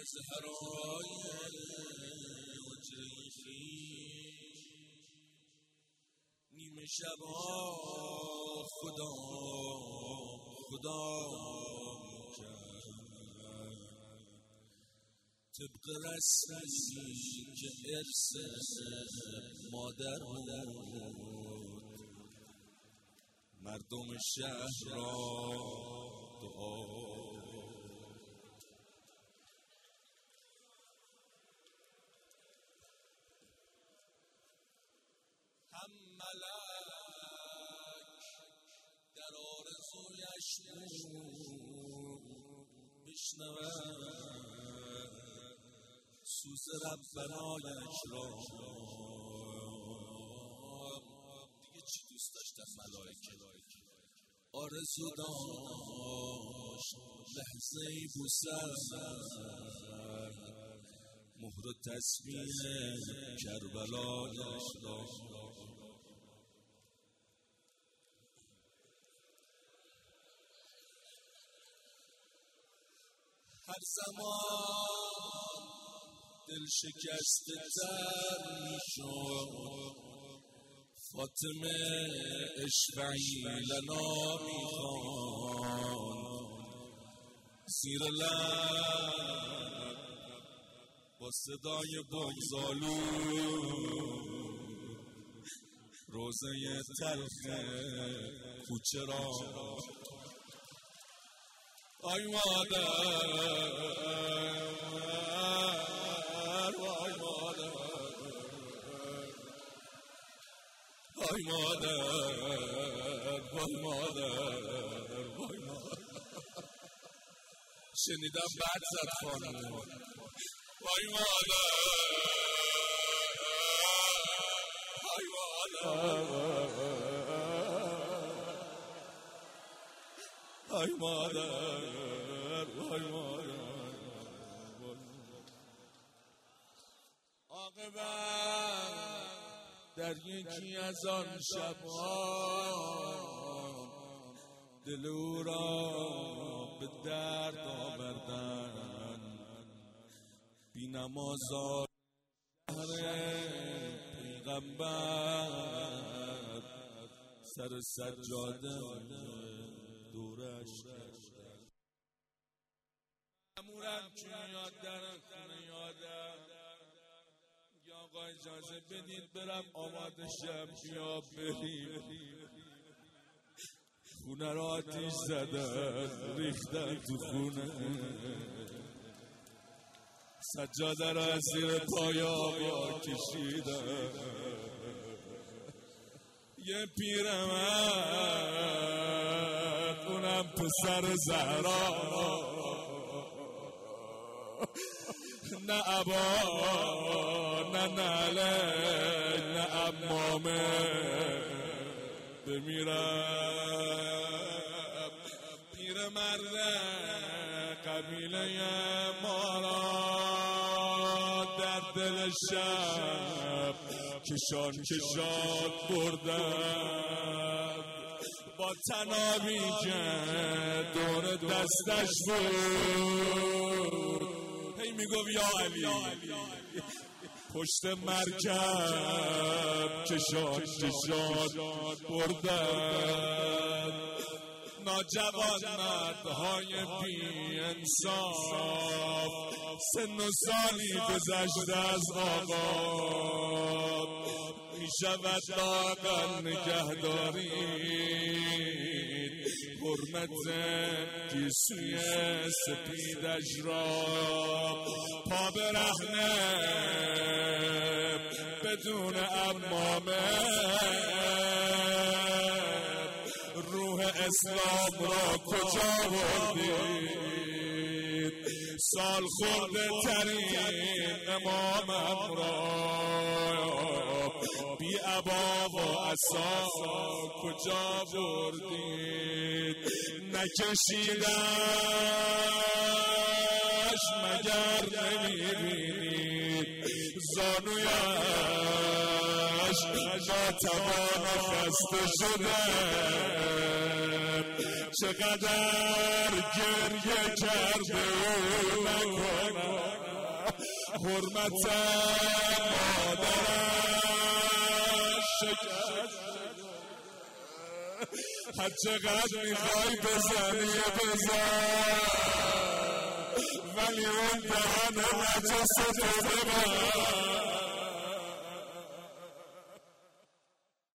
از هرای نیمه شبا خدا خدا طبق رسمی که ارث مادر بود. مردم شهر را بشنود سوز ربنایش را. دیگه چی دوست داشتن ملائکه؟ آرزو داشت لحظه ای بوسد مهر تسبیح کربلایش را هر زمان دل شکسته تر می‌شد. فاطمه اشفعی لنا می‌خوان. زیر لب با صدای بغزالو روزه تلخ کوچه را شنیدم بعد زد خانم وای مادر وای مادر وای مادر وای مادر عاقبت در یکی از آن شبها دل او را به درد آوردن بی شهر پیغمبر سر سجاده دورش کردن امورم که یاد در خونه یادم. آقا اجازه بدید برم آماده شم. بیا بریم. خونه را آتیش زدن ریختن تو خونه. سجاده را از زیر پای آقا کشیدن یه پیرمرد. اونم پسر زهرا. نه ابا نه نله نه امامه. بمیرم. پیر مرد قبیله مارا در دل شب کشان کشان بردم. با تنابی که دور دستش بود. هی میگو یا علی. پشت مرکب کشان کشان بردن. ناجوان مردهای بی انصاف. سن و سالی گذشته از آقا می شود لاغل نگهداری حرمت گیسوی سپیدش را پا برهنه. بدون امامه اسلام را کجا بردید سال خورده ترین امامم را. بی عبا و اصا کجا بردید نکشیدش مگر نمی‌بینید؟ زانویش ناتوان خسته شده. چقدر گریه کرده نکنم. حرمت مادرش هر چقدر می‌خوای بزنی بزن. ولی اون دهن نجس تو